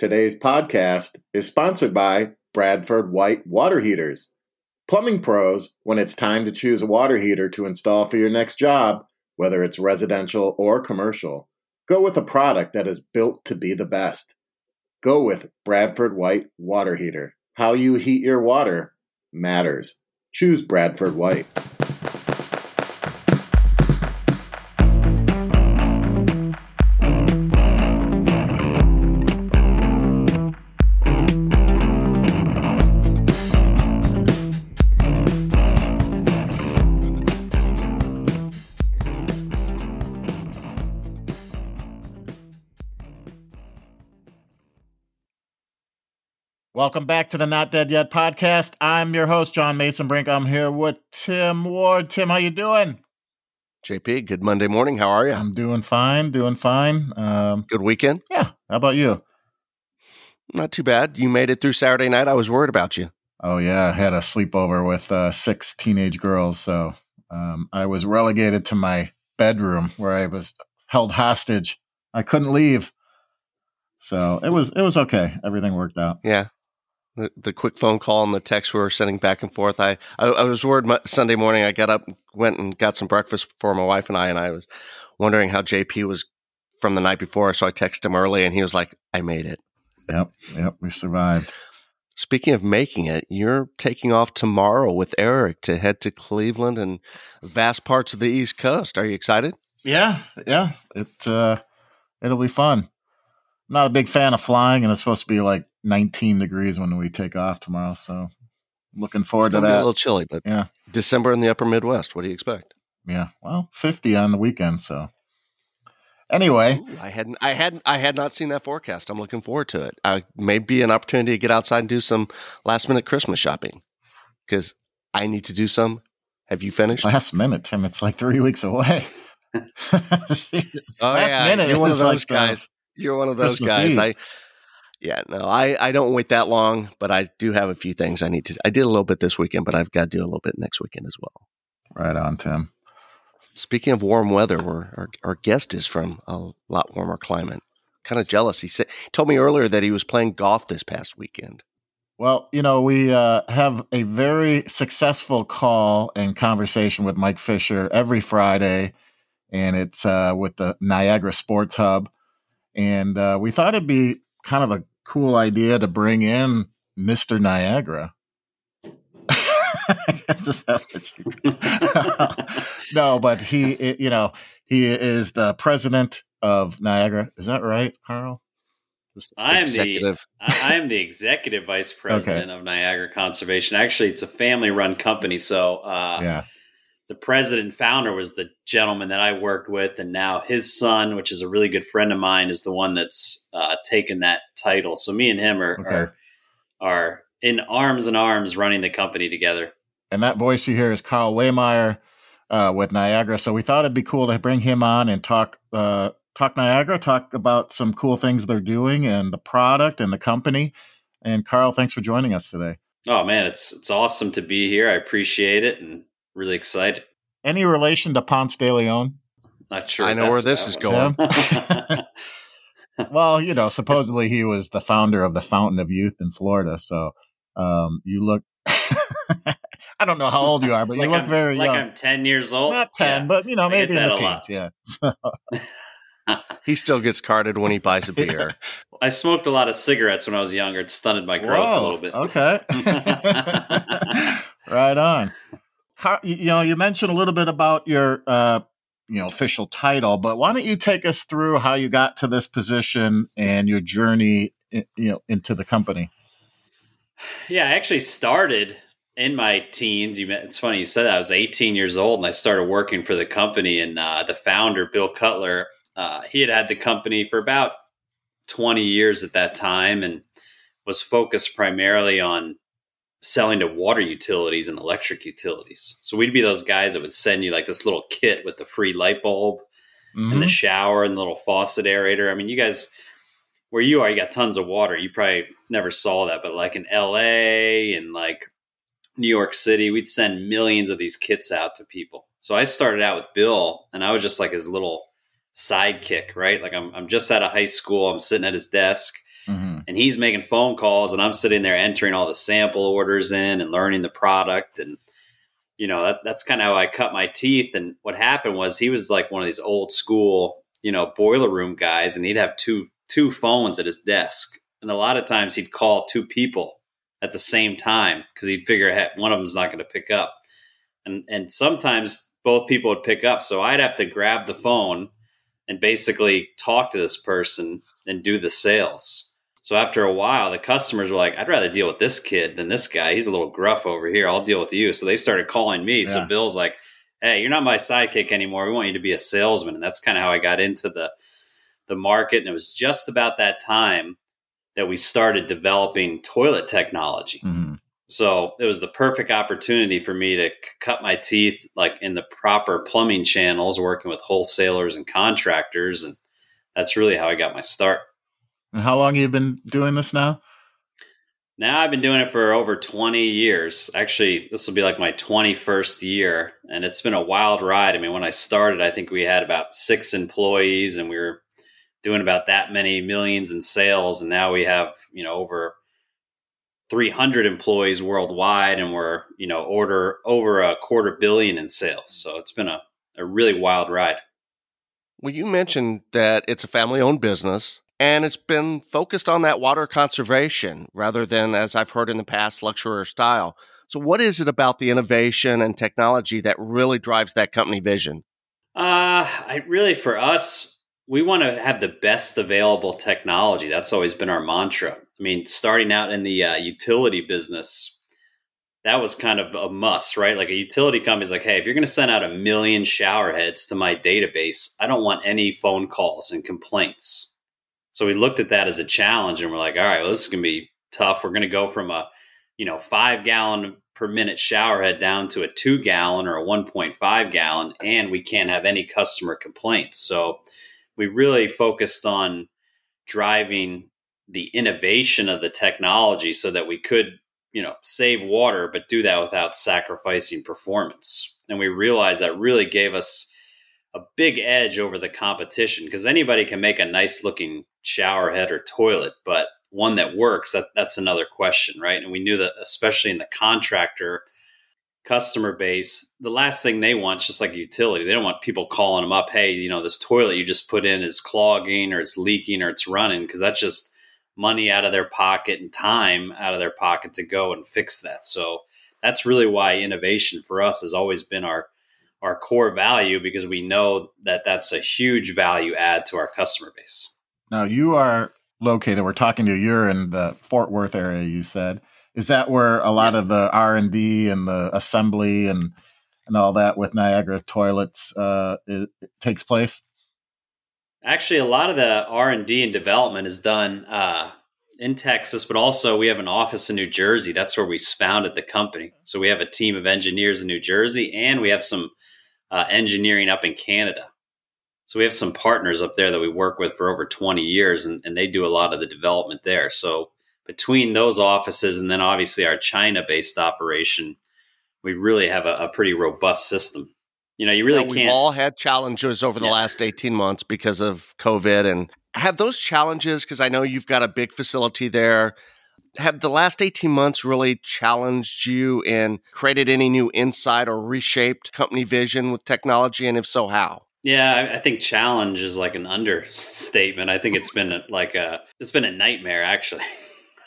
Today's podcast is sponsored by Bradford White Water Heaters. Plumbing pros, when it's time to choose a water heater to install for your next job, whether it's residential or commercial, go with a product that is built to be the best. Go with Bradford White Water Heater. How you heat your water matters. Choose Bradford White. Welcome back to the Not Dead Yet podcast. I'm your host, John Mesenbrink. I'm here with Tim Ward. Tim, how you doing? JP, good Monday morning. How are you? I'm doing fine, doing fine. Um, good weekend? Yeah. How about you? Not too bad. You made it through Saturday night. I was worried about you. Oh, yeah. I had a sleepover with uh, six teenage girls. So um, I was relegated to my bedroom where I was held hostage. I couldn't leave. So it was it was okay. Everything worked out. Yeah the, the quick phone call and the text we were sending back and forth. I, I, I was worried my, Sunday morning. I got up, went and got some breakfast for my wife and I, and I was wondering how JP was from the night before. So I texted him early, and he was like, "I made it." Yep, yep, we survived. Speaking of making it, you're taking off tomorrow with Eric to head to Cleveland and vast parts of the East Coast. Are you excited? Yeah, yeah. It uh, it'll be fun. I'm not a big fan of flying, and it's supposed to be like 19 degrees when we take off tomorrow. So looking forward to that. a little chilly, but yeah, December in the upper Midwest. What do you expect? Yeah, well, 50 on the weekend. So anyway, Ooh, I hadn't, I hadn't, I had not seen that forecast. I'm looking forward to it. I may be an opportunity to get outside and do some last minute Christmas shopping because I need to do some. Have you finished? Last minute, Tim. It's like three weeks away. oh last yeah, minute, you're one of those like uh, guys. You're one of those Christmas guys. Eve. I yeah, no, I, I don't wait that long, but I do have a few things I need to. I did a little bit this weekend, but I've got to do a little bit next weekend as well. Right on, Tim. Speaking of warm weather, where our, our guest is from a lot warmer climate. Kind of jealous. He said told me earlier that he was playing golf this past weekend. Well, you know, we uh, have a very successful call and conversation with Mike Fisher every Friday, and it's uh, with the Niagara Sports Hub. And uh, we thought it'd be kind of a cool idea to bring in Mr. Niagara. no, but he, you know, he is the president of Niagara. Is that right, Carl? I am the I am the executive vice president okay. of Niagara Conservation. Actually, it's a family-run company, so uh, yeah the president founder was the gentleman that I worked with, and now his son, which is a really good friend of mine, is the one that's uh, taken that title. So me and him are, okay. are are in arms and arms running the company together. And that voice you hear is Carl Wehmeyer uh, with Niagara. So we thought it'd be cool to bring him on and talk uh, talk Niagara, talk about some cool things they're doing and the product and the company. And Carl, thanks for joining us today. Oh man, it's it's awesome to be here. I appreciate it and really excited. Any relation to Ponce de Leon? Not sure. I know where this is going. well, you know, supposedly he was the founder of the Fountain of Youth in Florida. So um, you look. I don't know how old you are, but like you look I'm, very like young. I'm ten years old. Not ten, yeah. but you know, maybe in the teens. Yeah. he still gets carded when he buys a beer. I smoked a lot of cigarettes when I was younger. It stunted my growth Whoa, a little bit. Okay. right on you know, you mentioned a little bit about your, uh, you know, official title, but why don't you take us through how you got to this position and your journey, you know, into the company? Yeah, I actually started in my teens. You it's funny you said that. I was 18 years old and I started working for the company. And uh, the founder, Bill Cutler, uh, he had had the company for about 20 years at that time and was focused primarily on selling to water utilities and electric utilities. So we'd be those guys that would send you like this little kit with the free light bulb mm-hmm. and the mm-hmm. shower and the little faucet aerator. I mean, you guys where you are, you got tons of water. You probably never saw that, but like in LA and like New York City, we'd send millions of these kits out to people. So I started out with Bill and I was just like his little sidekick, right? Like I'm I'm just out of high school, I'm sitting at his desk. Mm-hmm. and he's making phone calls and I'm sitting there entering all the sample orders in and learning the product. And you know that, that's kind of how I cut my teeth. And what happened was he was like one of these old school you know boiler room guys and he'd have two two phones at his desk. And a lot of times he'd call two people at the same time because he'd figure hey, one of them's not going to pick up. And and sometimes both people would pick up. So I'd have to grab the phone and basically talk to this person and do the sales so after a while, the customers were like, I'd rather deal with this kid than this guy. He's a little gruff over here. I'll deal with you. So they started calling me. Yeah. So Bill's like, Hey, you're not my sidekick anymore. We want you to be a salesman. And that's kind of how I got into the the market. And it was just about that time that we started developing toilet technology. Mm-hmm. So it was the perfect opportunity for me to c- cut my teeth like in the proper plumbing channels, working with wholesalers and contractors. And that's really how I got my start. And how long have you been doing this now? Now I've been doing it for over 20 years. Actually, this will be like my 21st year, and it's been a wild ride. I mean, when I started, I think we had about six employees, and we were doing about that many millions in sales, and now we have you know over 300 employees worldwide, and we're you know order over a quarter billion in sales. So it's been a, a really wild ride. Well, you mentioned that it's a family owned business and it's been focused on that water conservation rather than, as I've heard in the past, or style. So, what is it about the innovation and technology that really drives that company vision? Uh, I really, for us, we want to have the best available technology. That's always been our mantra. I mean, starting out in the uh, utility business, that was kind of a must, right? Like a utility company's like, hey, if you're going to send out a million shower heads to my database, I don't want any phone calls and complaints so we looked at that as a challenge and we're like, all right, well, this is going to be tough. We're going to go from a, you know, five gallon per minute shower head down to a two gallon or a 1.5 gallon, and we can't have any customer complaints. So we really focused on driving the innovation of the technology so that we could, you know, save water, but do that without sacrificing performance. And we realized that really gave us a big edge over the competition because anybody can make a nice looking shower head or toilet, but one that works, that, that's another question, right? And we knew that, especially in the contractor customer base, the last thing they want, is just like a utility, they don't want people calling them up, hey, you know, this toilet you just put in is clogging or it's leaking or it's running, because that's just money out of their pocket and time out of their pocket to go and fix that. So that's really why innovation for us has always been our our core value because we know that that's a huge value add to our customer base. Now you are located. We're talking to you. You're in the Fort Worth area. You said is that where a lot yeah. of the R and D and the assembly and and all that with Niagara toilets uh, it, it takes place? Actually, a lot of the R and D and development is done uh, in Texas, but also we have an office in New Jersey. That's where we founded the company. So we have a team of engineers in New Jersey, and we have some uh, engineering up in Canada. So we have some partners up there that we work with for over 20 years, and, and they do a lot of the development there. So between those offices and then obviously our China based operation, we really have a, a, pretty robust system. You know, you really now, can't. We've all had challenges over the yeah. last 18 months because of COVID. And have those challenges, because I know you've got a big facility there, have the last 18 months really challenged you and created any new insight or reshaped company vision with technology? And if so, how? Yeah, I, think challenge is like an understatement. I think it's been like a it's been a nightmare actually.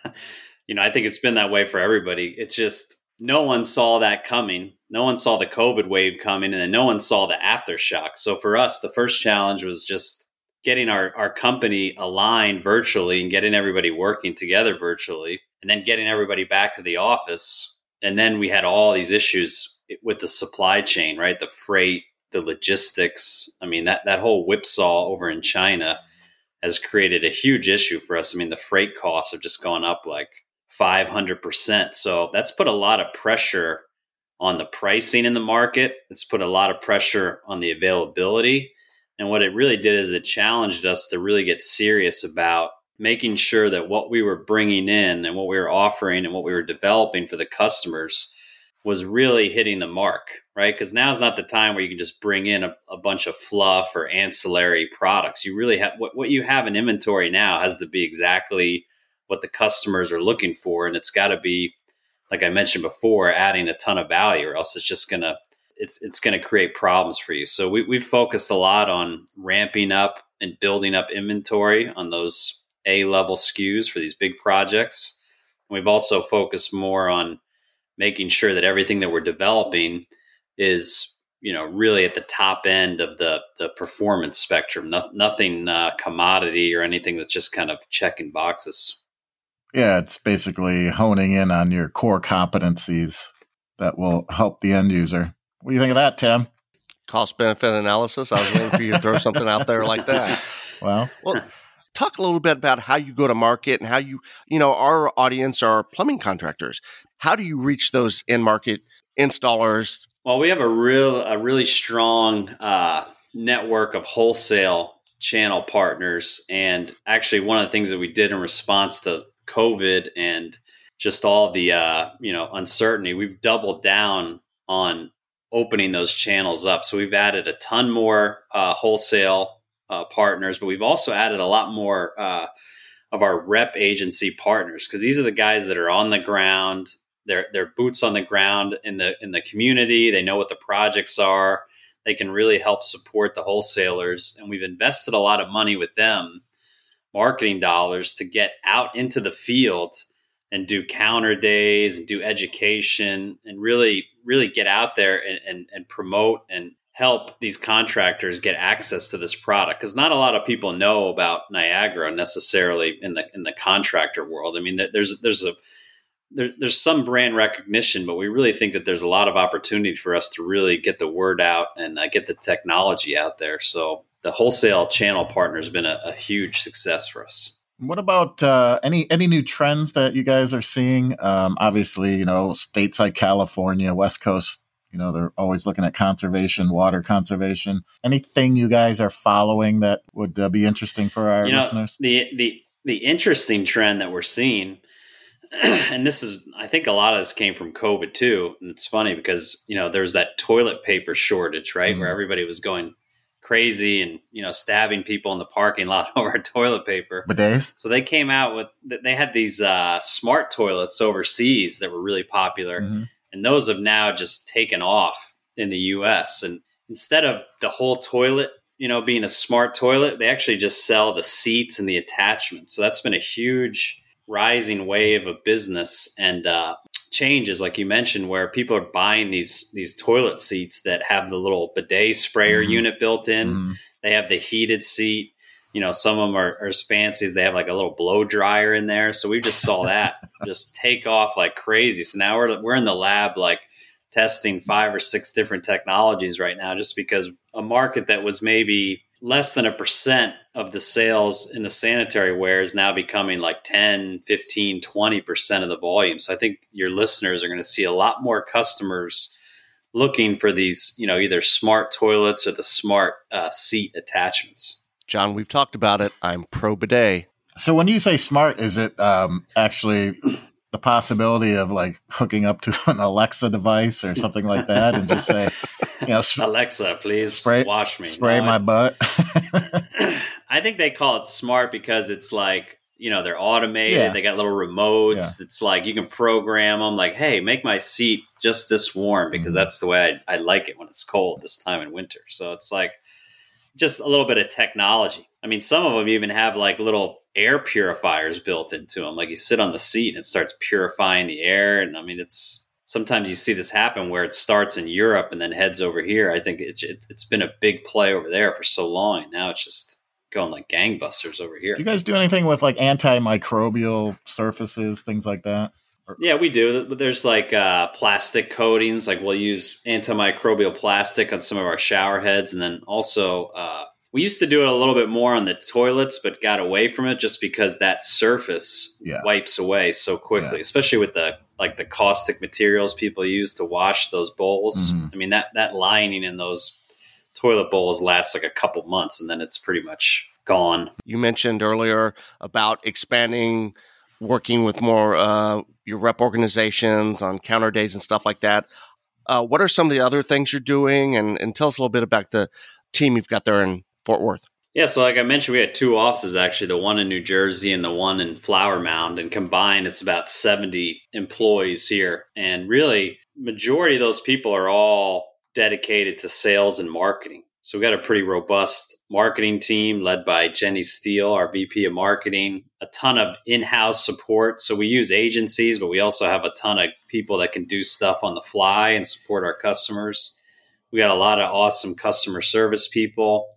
you know, I think it's been that way for everybody. It's just no one saw that coming. No one saw the COVID wave coming, and then no one saw the aftershock. So for us, the first challenge was just getting our, our company aligned virtually and getting everybody working together virtually, and then getting everybody back to the office. And then we had all these issues with the supply chain, right? The freight, the logistics. I mean, that, that whole whipsaw over in China has created a huge issue for us. I mean, the freight costs have just gone up like 500%. So that's put a lot of pressure on the pricing in the market. It's put a lot of pressure on the availability. And what it really did is it challenged us to really get serious about making sure that what we were bringing in and what we were offering and what we were developing for the customers was really hitting the mark, right? Because now is not the time where you can just bring in a, a, bunch of fluff or ancillary products. You really have what, what you have in inventory now has to be exactly what the customers are looking for, and it's got to be, like I mentioned before, adding a ton of value, or else it's just gonna it's it's going to create problems for you. So we, we've focused a lot on ramping up and building up inventory on those A level SKUs for these big projects. And we've also focused more on making sure that everything that we're developing is you know really at the top end of the the performance spectrum. No, nothing uh, commodity or anything that's just kind of checking boxes. Yeah, it's basically honing in on your core competencies that will help the end user. What do you think of that, Tim? Cost benefit analysis. I was waiting for you to throw something out there like that. Well, well, talk a little bit about how you go to market and how you, you know, our audience are plumbing contractors. How do you reach those in market installers? Well, we have a real, a really strong uh, network of wholesale channel partners, and actually, one of the things that we did in response to COVID and just all the uh, you know uncertainty, we've doubled down on opening those channels up. So we've added a ton more uh, wholesale uh, partners, but we've also added a lot more uh, of our rep agency partners because these are the guys that are on the ground. They're they're boots on the ground in the in the community. They know what the projects are. They can really help support the wholesalers, and we've invested a lot of money with them, marketing dollars to get out into the field and do counter days and do education and really really get out there and, and, and promote and help these contractors get access to this product because not a lot of people know about Niagara necessarily in the in the contractor world. I mean, there's there's a there, there's some brand recognition, but we really think that there's a lot of opportunity for us to really get the word out and uh, get the technology out there. So the wholesale channel partner has been a, a huge success for us. What about uh, any any new trends that you guys are seeing? Um, obviously, you know, states like California, West Coast, you know, they're always looking at conservation, water conservation. Anything you guys are following that would uh, be interesting for our you know, listeners? The the the interesting trend that we're seeing, and this is, I think, a lot of this came from COVID too. And it's funny because you know there's that toilet paper shortage, right, mm-hmm. where everybody was going crazy and you know stabbing people in the parking lot over toilet paper. Bidets. So they came out with they had these uh, smart toilets overseas that were really popular, mm-hmm. And those have now just taken off in the U.S. And instead of the whole toilet, you know, being a smart toilet, they actually just sell the seats and the attachments. So that's been a huge rising wave of business and uh, changes, like you mentioned, where people are buying these these toilet seats that have the little bidet sprayer mm-hmm. unit built in. Mm-hmm. They have the heated seat. You know, some of them are, are as fancy as they have like a little blow dryer in there. So we just saw that just take off like crazy. So now we're we're in the lab like testing five or six different technologies right now, just because a market that was maybe less than a percent of the sales in the sanitary ware is now becoming like 10 15 20% of the volume so i think your listeners are going to see a lot more customers looking for these you know either smart toilets or the smart uh, seat attachments john we've talked about it i'm pro bidet so when you say smart is it um, actually the possibility of like hooking up to an Alexa device or something like that and just say, you know, sp- Alexa, please spray, wash me, spray no, my I, butt. I think they call it smart because it's like you know they're automated. Yeah. They got little remotes. Yeah. It's like you can program them. Like, hey, make my seat just this warm because mm-hmm. that's the way I, I like it when it's cold this time in winter. So it's like just a little bit of technology. I mean, some of them even have like little air purifiers built into them. Like you sit on the seat and it starts purifying the air. And I mean, it's sometimes you see this happen where it starts in Europe and then heads over here. I think it's it, has been a big play over there for so long. And now it's just going like gangbusters over here. You guys do anything with like antimicrobial surfaces, things like that? Yeah, we do. There's like uh, plastic coatings. Like we'll use antimicrobial plastic on some of our shower heads, and then also uh, we used to do it a little bit more on the toilets, but got away from it just because that surface yeah. wipes away so quickly, yeah. especially with the like the caustic materials people use to wash those bowls. Mm-hmm. I mean that that lining in those toilet bowls lasts like a couple months, and then it's pretty much gone. You mentioned earlier about expanding, working with more uh, your rep organizations on counter days and stuff like that. Uh, what are some of the other things you're doing, and, and tell us a little bit about the team you've got there in Fort Worth? Yeah, so like I mentioned, we had two offices actually, the one in New Jersey and the one in Flower Mound, and combined it's about 70 employees here. And really, majority of those people are all dedicated to sales and marketing. So we got a pretty robust marketing team led by Jenny Steele, our VP of marketing, a ton of in-house support. So we use agencies, but we also have a ton of people that can do stuff on the fly and support our customers. We got a lot of awesome customer service people,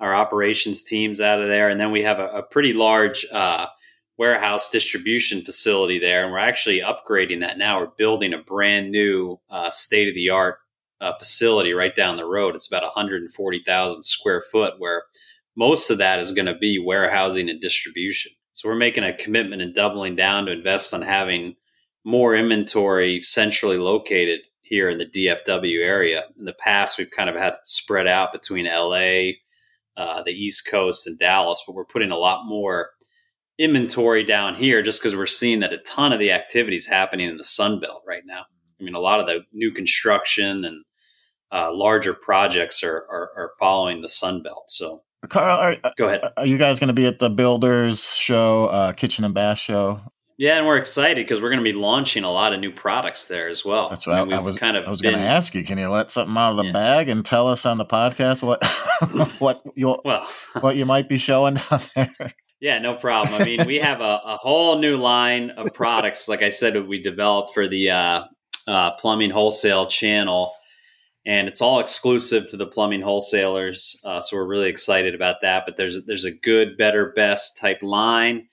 our operations teams out of there, and then we have a, a pretty large uh, warehouse distribution facility there, and we're actually upgrading that now. We're building a brand new uh, state of the art uh, facility right down the road. It's about 140,000 square foot, where most of that is going to be warehousing and distribution. So we're making a commitment and doubling down to invest on having more inventory centrally located here in the DFW area. In the past, we've kind of had it spread out between LA, uh, the East Coast, and Dallas, but we're putting a lot more inventory down here just because we're seeing that a ton of the activities happening in the Sun Belt right now. I mean, a lot of the new construction and uh, larger projects are, are, are following the Sun Belt. So, Carl, are, go ahead. Are you guys going to be at the Builders Show, uh, Kitchen and Bath Show? Yeah, and we're excited because we're going to be launching a lot of new products there as well. That's right. I, mean, I was kind of. I was going to ask you, can you let something out of the yeah. bag and tell us on the podcast what what you well what you might be showing down there? Yeah, no problem. I mean, we have a, a whole new line of products. Like I said, we developed for the uh, uh, plumbing wholesale channel and it's all exclusive to the plumbing wholesalers. Uh, so we're really excited about that. But there's there's a good, better, best type line,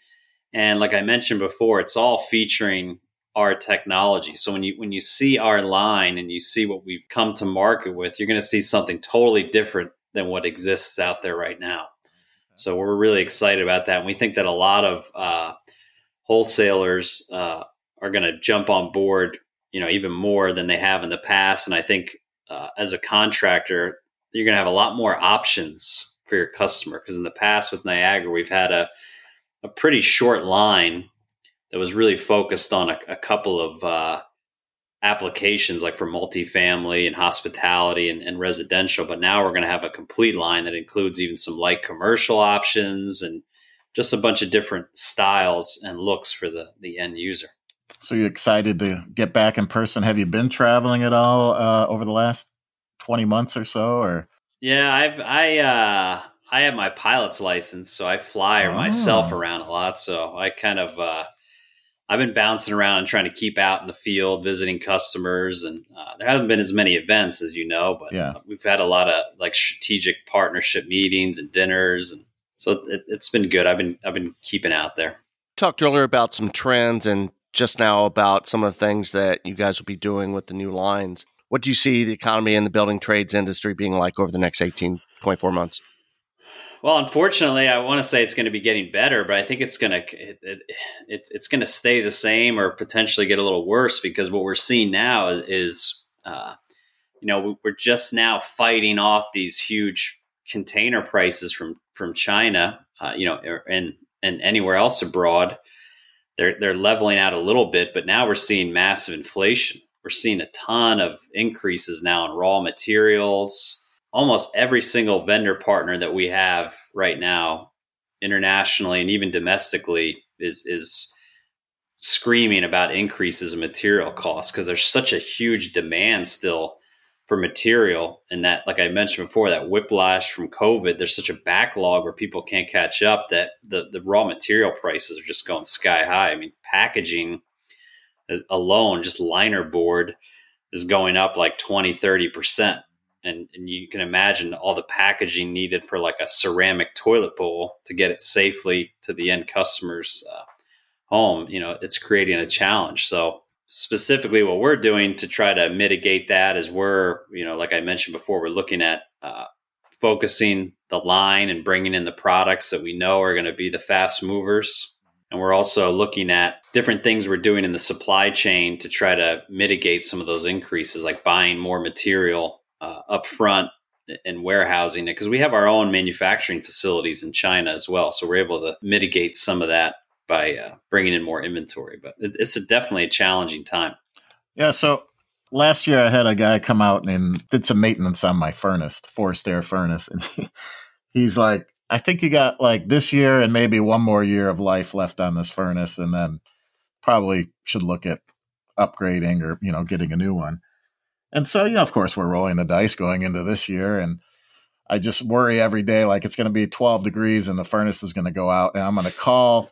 and like I mentioned before, it's all featuring our technology. So when you when you see our line and you see what we've come to market with, you're going to see something totally different than what exists out there right now. So we're really excited about that, and we think that a lot of uh, wholesalers uh, are going to jump on board you know even more than they have in the past and i think uh, as a contractor, you're going to have a lot more options for your customer. Because in the past with Niagara, we've had a, a pretty short line that was really focused on a, a couple of uh, applications, like for multifamily and hospitality and, and residential. But now we're going to have a complete line that includes even some light commercial options and just a bunch of different styles and looks for the, the end user. So you're excited to get back in person? Have you been traveling at all uh, over the last twenty months or so? Or yeah, I've I uh, I have my pilot's license, so I fly oh. myself around a lot. So I kind of uh, I've been bouncing around and trying to keep out in the field, visiting customers, and uh, there hasn't been as many events as you know, but yeah. we've had a lot of like strategic partnership meetings and dinners, and so it, has been good. I've been I've been keeping out there. Talked earlier about some trends and just now about some of the things that you guys will be doing with the new lines. What do you see the economy and the building trades industry being like over the next 18, 24 months? Well, unfortunately, I want to say it's going to be getting better, but I think it's going to it, it, it, it's going to stay the same or potentially get a little worse because what we're seeing now is, is uh, you know, we're just now fighting off these huge container prices from from China, uh, you know, and and anywhere else abroad they're they're leveling out a little bit, but now we're seeing massive inflation. We're seeing a ton of increases now in raw materials. Almost every single vendor partner that we have right now, internationally and even domestically, is is screaming about increases in material costs because there's such a huge demand still for material and that like i mentioned before that whiplash from covid there's such a backlog where people can't catch up that the, the raw material prices are just going sky high. I mean packaging alone just liner board is going up like 20 30% and, and you can imagine all the packaging needed for like a ceramic toilet bowl to get it safely to the end customer's uh, home you know it's creating a challenge. So specifically what we're doing to try to mitigate that is we're you know like i mentioned before we're looking at uh, focusing the line and bringing in the products that we know are going to be the fast movers. And we're also looking at different things we're doing in the supply chain to try to mitigate some of those increases like buying more material uh, up front and warehousing it because we have our own manufacturing facilities in china as well. So we're able to mitigate some of that by uh, bringing in more inventory. But it, it's a, definitely a challenging time. Yeah. So last year I had a guy come out and did some maintenance on my furnace, forced air furnace, and he, he's like, I think you got like this year and maybe one more year of life left on this furnace, and then probably should look at upgrading or you know getting a new one. And so, you know, of course, we're rolling the dice going into this year, and I just worry every day like it's going to be 12 degrees and the furnace is going to go out, and I'm going to call,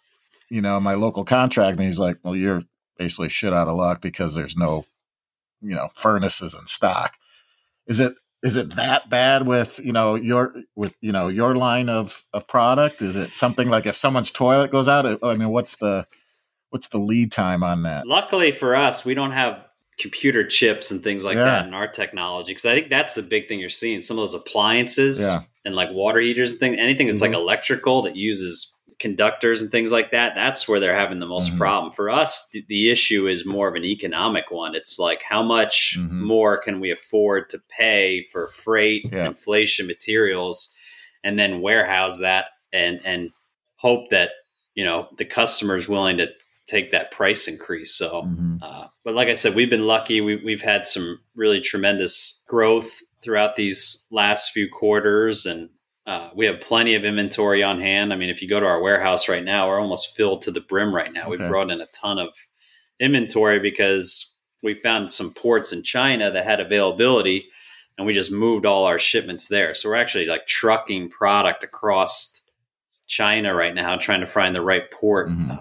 you know, my local contractor, and he's like, "Well, you're basically shit out of luck because there's no, you know, furnaces in stock." Is it is it that bad with you know your with you know your line of of product? Is it something like if someone's toilet goes out? I mean, what's the what's the lead time on that? Luckily for us, we don't have computer chips and things like yeah. that in our technology because I think that's the big thing you're seeing. Some of those appliances yeah. and like water heaters and things, anything that's mm-hmm. like electrical that uses conductors and things like that. That's where they're having the most mm-hmm. problem. For us, the, the, issue is more of an economic one. It's like how much mm-hmm. more can we afford to pay for freight, yeah. inflation, materials, and then warehouse that and and hope that you know the customer is willing to take that price increase. So, mm-hmm. uh, but like I said, we've been lucky. We, we've had some really tremendous growth throughout these last few quarters, and uh, we have plenty of inventory on hand. I mean, if you go to our warehouse right now, we're almost filled to the brim right now. Okay. We've brought in a ton of inventory because we found some ports in China that had availability, and we just moved all our shipments there. So we're actually like trucking product across China right now, trying to find the right port. Mm-hmm. Uh,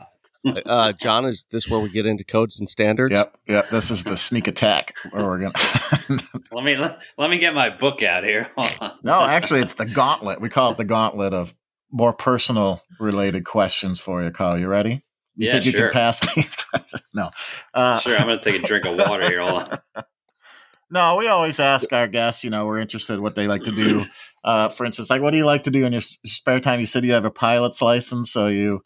uh, John, is this where we get into codes and standards? Yep, yep. This is the sneak attack where we're gonna. let me let, let, me get my book out here. no, actually, it's the gauntlet. We call it the gauntlet of more personal related questions for you, Carl. You ready? You yeah, think you sure. can pass these questions? No. Uh, sure, I'm going to take a drink of water here. Hold on. No, we always ask our guests. You know, we're interested in what they like to do. Uh, for instance, like, what do you like to do in your spare time? You said you have a pilot's license, so you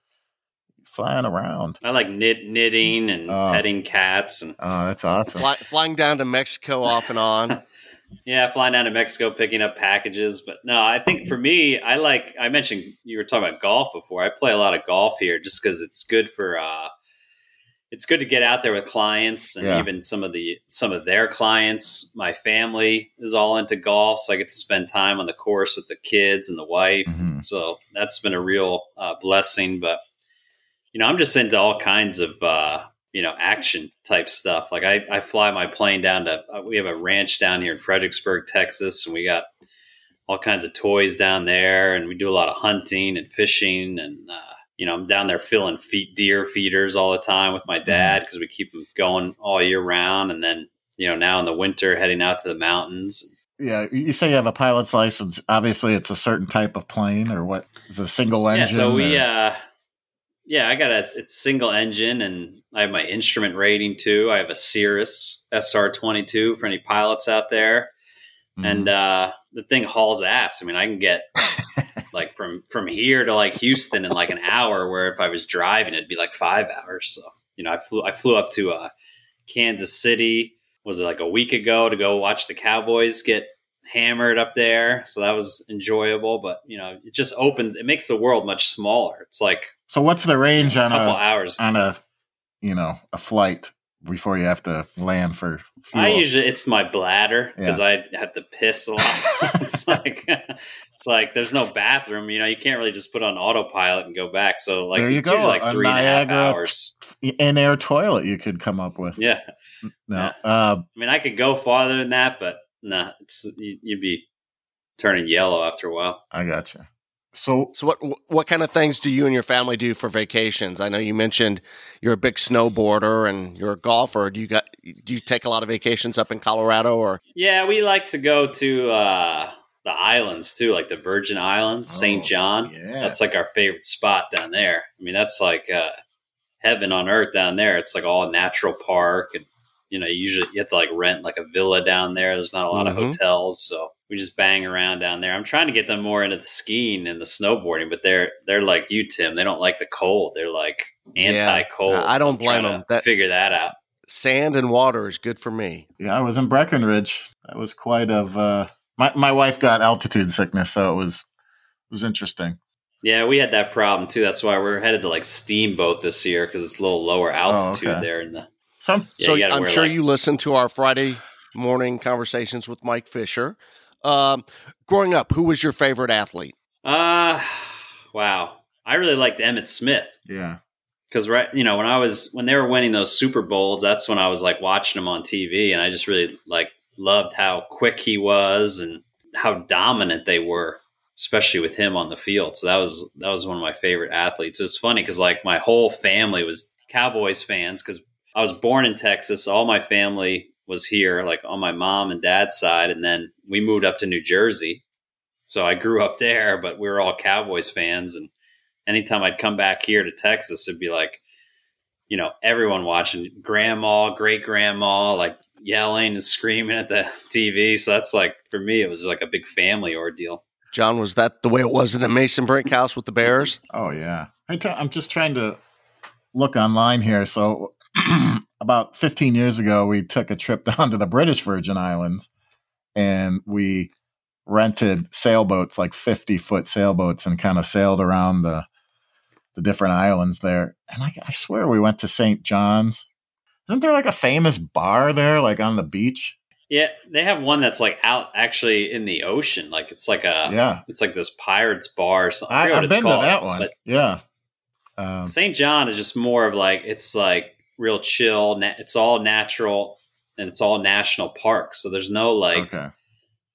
flying around. I like knit, knitting and oh. petting cats. And oh, that's awesome. Fly, flying down to Mexico off and on. yeah, flying down to Mexico, picking up packages. But no, I think for me, I like. I mentioned you were talking about golf before. I play a lot of golf here just because it's good for. uh it's good to get out there with clients and yeah. even some of the some of their clients. My family is all into golf, so I get to spend time on the course with the kids and the wife. Mm-hmm. So that's been a real uh, blessing. But you know, I'm just into all kinds of uh, you know action type stuff. Like I, I fly my plane down to uh, we have a ranch down here in Fredericksburg, Texas, and we got all kinds of toys down there, and we do a lot of hunting and fishing, and uh, you know, I'm down there filling feet deer feeders all the time with my dad because we keep them going all year round, and then you know now in the winter heading out to the mountains. Yeah, you say you have a pilot's license. Obviously, it's a certain type of plane, or what is a single engine? Yeah, so we or? uh, yeah, I got a it's single engine and I have my instrument rating too. I have a Cirrus SR22 for any pilots out there. Mm-hmm. And uh, the thing hauls ass. I mean, I can get like from from here to like Houston in like an hour where if I was driving it'd be like 5 hours. So, you know, I flew I flew up to uh, Kansas City was it like a week ago to go watch the Cowboys get hammered up there. So that was enjoyable, but you know, it just opens it makes the world much smaller. It's like so what's the range on a couple a, hours on a you know a flight before you have to land for fuel? I usually it's my bladder because yeah. I have to piss a lot. it's like it's like there's no bathroom. You know, you can't really just put on autopilot and go back. So like there you go. like a three Niagara and a half hours. In air toilet you could come up with. Yeah. No. Yeah. Uh, I mean, I could go farther than that, but no, nah, it's you, would be turning yellow after a while. I gotcha. So, so what what kind of things do you and your family do for vacations? I know you mentioned you're a big snowboarder and you're a golfer. Do you got do you take a lot of vacations up in Colorado or? Yeah, we like to go to uh, the islands too, like the Virgin Islands, oh, St. John. Yeah. That's like our favorite spot down there. I mean, that's like uh, heaven on earth down there. It's like all natural park and you know, usually you have to like rent like a villa down there. There's not a lot mm-hmm. of hotels, so we just bang around down there. I'm trying to get them more into the skiing and the snowboarding, but they're they're like you, Tim. They don't like the cold. They're like anti-cold. Yeah, I don't so blame them. That, figure that out. Sand and water is good for me. Yeah, I was in Breckenridge. That was quite of. Uh, my my wife got altitude sickness, so it was it was interesting. Yeah, we had that problem too. That's why we're headed to like Steamboat this year because it's a little lower altitude oh, okay. there in the so, yeah, so I'm sure like- you listen to our Friday morning conversations with Mike Fisher. Um, growing up, who was your favorite athlete? Uh wow. I really liked Emmitt Smith Yeah. because right, you know, when I was when they were winning those Super Bowls, that's when I was like watching them on TV, and I just really like loved how quick he was and how dominant they were, especially with him on the field. So that was that was one of my favorite athletes. It's funny because like my whole family was Cowboys fans because I was born in Texas. All my family was here, like on my mom and dad's side, and then we moved up to New Jersey. So I grew up there, but we were all Cowboys fans, and anytime I'd come back here to Texas, it'd be like, you know, everyone watching, grandma, great grandma, like yelling and screaming at the TV. So that's like for me, it was like a big family ordeal. John, was that the way it was in the Mason Brink house with the Bears? Oh yeah. I t- I'm just trying to look online here. So about 15 years ago, we took a trip down to the British Virgin Islands, and we rented sailboats, like 50 foot sailboats, and kind of sailed around the the different islands there. And I, I swear we went to St. John's. Isn't there like a famous bar there, like on the beach? Yeah, they have one that's like out actually in the ocean. Like it's like a, Yeah, it's like this pirates bar. Or something. I I, I've it's been called, to that one. Yeah. Um, St. John is just more of like it's like real chill. na- It's all natural and it's all national parks. So there's no like okay.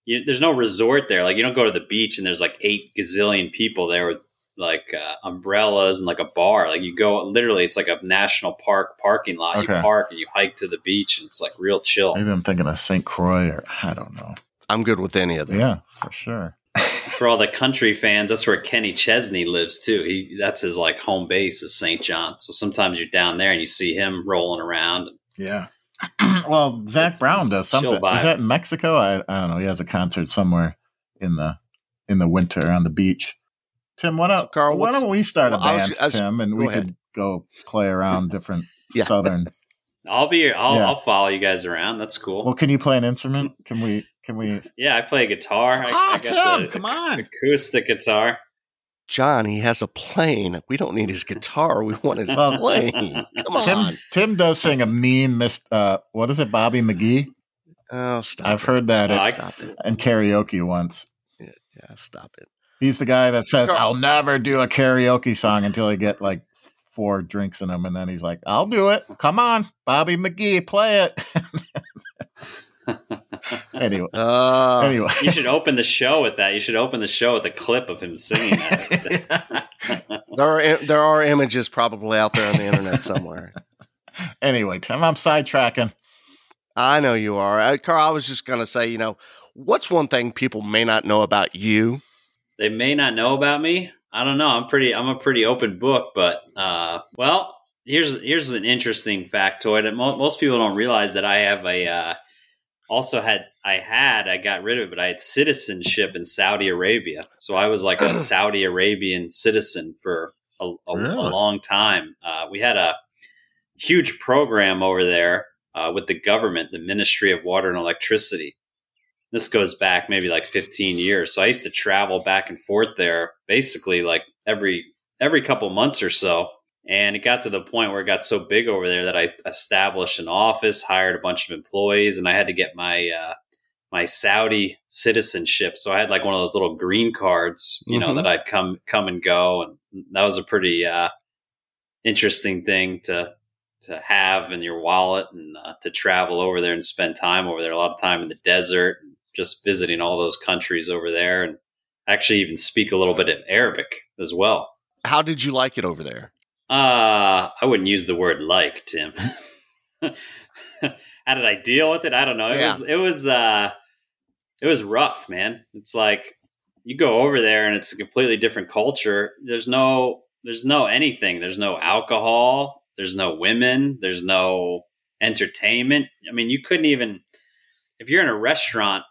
you, there's no resort there. Like you don't go to the beach and there's like eight gazillion people there with like uh, umbrellas and like a bar. Like you go literally, it's like a national park parking lot. You park and you hike to the beach and it's like real chill. Maybe I'm thinking of St. Croix or I don't know. I'm good with any of them. Yeah, for sure. For all the country fans, that's where Kenny Chesney lives too. He that's his like home base is St. John. So sometimes you're down there and you see him rolling around. Yeah. well, Zach It's- Brown it's does something. Is that in Mexico? I, I don't know. He has a concert somewhere in the in the winter on the beach. Tim, why don't, Carl, why don't we start a well, I was- band, was- Tim, and we ahead. could go play around different Yeah. southern. I'll be I'll, Yeah. I'll follow you guys around. That's cool. Well, can you play an instrument? Can we? Can we? yeah, I play guitar. I, Ah, I got Tim, the come on. acoustic guitar. John, he has a plane. We don't need his guitar. We want his Well, plane. Come Tim on. Tim does sing a mean Miss. Uh, what is it, Bobby McGee? Oh, stop. I've it. heard that Oh, as- I- Stop it. in karaoke once. Yeah, stop it. He's the guy that says, Carl. "I'll never do a karaoke song until I get like four drinks in him," and then he's like, "I'll do it. Come on, Bobby McGee, play it." anyway, Uh, anyway, You should open the show with that. You should open the show with a clip of him singing that. there are there are images probably out there on the internet somewhere. anyway, Tim, I'm sidetracking. I know you are, uh, Carl. I was just gonna say, you know, what's one thing people may not know about you? they may not know about me. I don't know. I'm pretty. I'm a pretty open book, but uh, well, here's here's an interesting factoid. that most people don't realize that I have a uh, also had I had I got rid of it, but I had citizenship in Saudi Arabia. So I was like a Saudi Arabian citizen for a, a, a long time. Uh, we had a huge program over there uh, with the government, the Ministry of Water and Electricity. This goes back maybe like 15 years. So I used to travel back and forth there basically like every every couple months or so. And it got to the point where it got so big over there that I established an office, hired a bunch of employees, and I had to get my uh, my Saudi citizenship. So I had like one of those little green cards, you know, Mhm. that I'd come come and go, and that was a pretty uh, interesting thing to to have in your wallet and uh, to travel over there and spend time over there. A lot of time in the desert, just visiting all those countries over there, and actually even speak a little bit of Arabic as well. How did you like it over there? Uh, I wouldn't use the word like, Tim. How did I deal with it? I don't know. It Yeah. was it was uh it was rough, man. It's like you go over there and it's a completely different culture. There's no there's no anything. There's no alcohol, there's no women, there's no entertainment. I mean, you couldn't even if you're in a restaurant,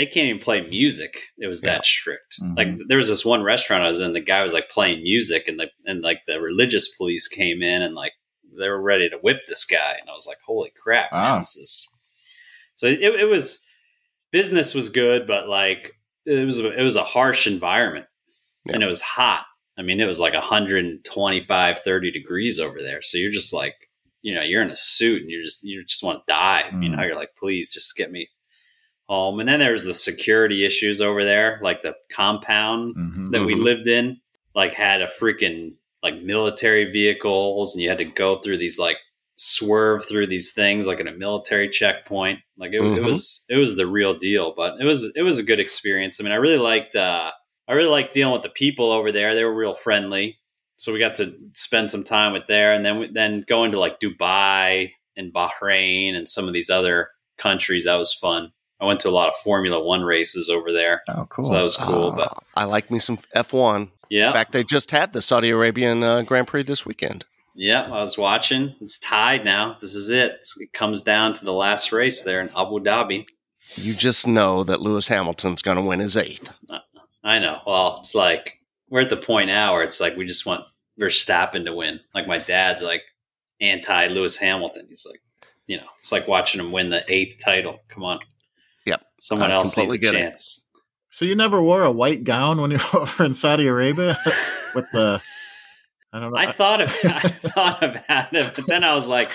they can't even play music. It was Yeah. that strict. Mhm. Like there was this one restaurant I was in, the guy was like playing music and the and like the religious police came in and like they were ready to whip this guy and I was like, Holy crap, man, this is so it, it was business was good, but like it was it was a harsh environment and it was hot. I mean, it was like 125, 30 degrees over there. So you're just like, you know, you're in a suit and you're just you just want to die. You Mm. know, you're like, please just get me home. And then there's the security issues over there, like the compound Mhm. that we Mhm. lived in, like had a freaking like military vehicles, and you had to go through these like swerve through these things like in a military checkpoint. Like it, it Mhm. was it was the real deal, but it was it was a good experience. I mean, I really liked uh, I really liked dealing with the people over there. They were real friendly, so we got to spend some time with there, and then we- then going to like Dubai and Bahrain and some of these other countries. That was fun. I went to a lot of Formula One races over there, Oh, cool. so that was cool. Ah, but I like me some F1. yeah, In fact, they just had the Saudi Arabian uh, Grand Prix this weekend. Yep, I was watching. It's tied now. This is it. It's, it comes down to the last race there in Abu Dhabi. You just know that Lewis Hamilton's going to win his eighth. I know. Well, it's like we're at the point now where it's like we just want Verstappen to win. Like my dad's like anti Lewis Hamilton. He's like, you know, it's like watching him win the eighth title. Come on. Yep. Someone I else needs a get it. chance. So you never wore a white gown when you were over in Saudi Arabia with the I don't know. I thought of I thought about it, but then I was like,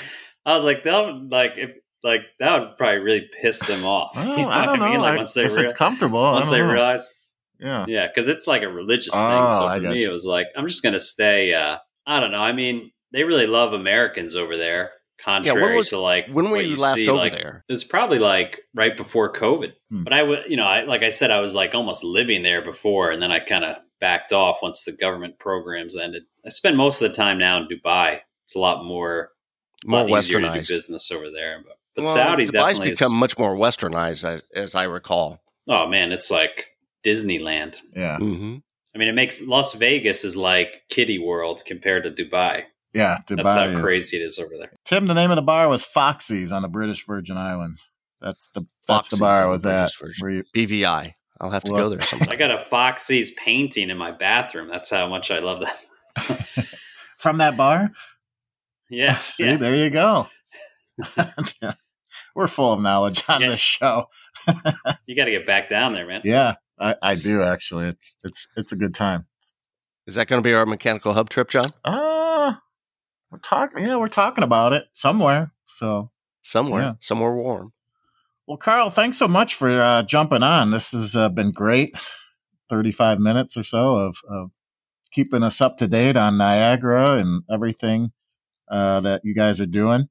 I was like, they'll like if like that would probably really piss them off. Oh, You know I don't what know. mean? Like once they if rea- it's comfortable, I once don't they know. realize yeah. Yeah, because it's like a religious thing. Oh, So I for me, you. it was like I'm just gonna stay. Uh, I don't know. I mean, they really love Americans over there, contrary was- to like When were you last see, over like, there? It was probably like right before COVID. Hmm. But I would, you know, I, like I said, I was like almost living there before, and then I kind of backed off once the government programs ended. I spend most of the time now in Dubai. It's a lot more, More lot easier to do westernized. business over there. But but Well, Saudi Dubai's definitely. is- become much more westernized, as, as I recall. oh man, it's like Disneyland. Yeah. hmm I mean, it makes Las Vegas is like Kitty World compared to Dubai. Yeah. Dubai That's how is- crazy it is over there. Tim, the name of the bar was Foxy's on the British Virgin Islands. That's the that's the bar I was at. Where you, BVI. I'll have to Well- go there sometime. I got a Foxy's painting in my bathroom. That's how much I love that. from that bar? Yeah, See, yeah. there you go. We're full of knowledge on Yeah. this show. You got to get back down there, man. Yeah, I, I do actually. It's it's it's a good time. Is that going to be our mechanical hub trip, John? Uh we're talking. Yeah, we're talking about it somewhere. So, Somewhere, Yeah. somewhere warm. well, Carl, thanks so much for uh, jumping on. This has uh, been great. Thirty-five minutes or so of of keeping us up to date on Niagara and everything uh, that you guys are doing.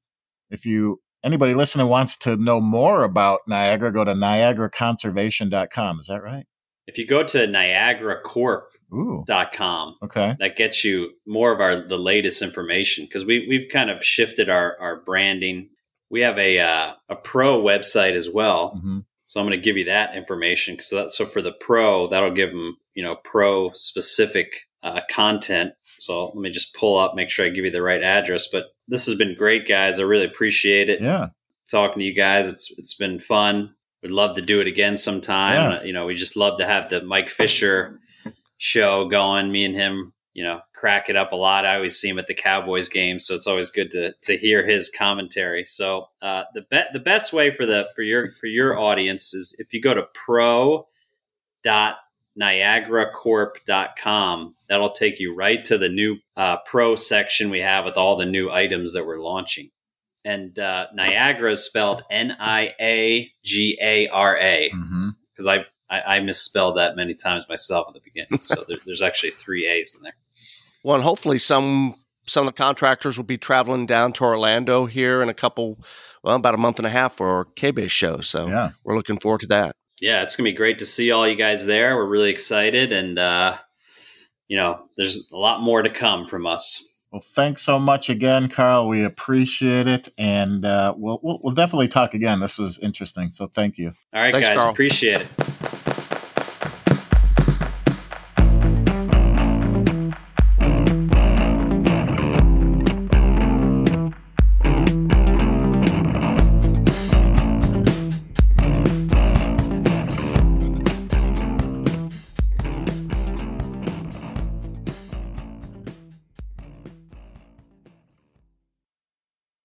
If you anybody listening wants to know more about Niagara, go to niagaraconservation.com. Is that right? If you go to NiagaraCorp.com, okay. that gets you more of our the latest information because we we've kind of shifted our our branding. We have a uh, a pro website as well. hmm So I'm going to give you that information. So that, so for the pro, that'll give them you know pro specific uh, content. So let me just pull up, make sure I give you the right address. But this has been great, guys. I really appreciate it. Yeah. Talking to you guys, it's it's been fun. Would love to do it again sometime. Yeah. You know, we just love to have the Mike Fisher show going. Me and him, you know, crack it up a lot. I always see him at the Cowboys game, so it's always good to to hear his commentary. So uh, the be- the best way for the for your for your audience is if you go to pro dot niagaracorp.com that'll take you right to the new uh, pro section we have with all the new items that we're launching and uh, niagara is spelled n-i-a-g-a-r-a hmm because I, I I misspelled that many times myself at the beginning. So there, there's actually three A's in there. Well, and hopefully some some of the contractors will be traveling down to Orlando here in a couple, well, about a month and a half for KBIS show. So Yeah. we're looking forward to that. Yeah, it's gonna be great to see all you guys there. We're really excited, and uh, you know, there's a lot more to come from us. Well, thanks so much again, Carl. We appreciate it, and uh, we'll, we'll we'll definitely talk again. This was interesting, so thank you. All right, Thanks, guys, Carl. appreciate it.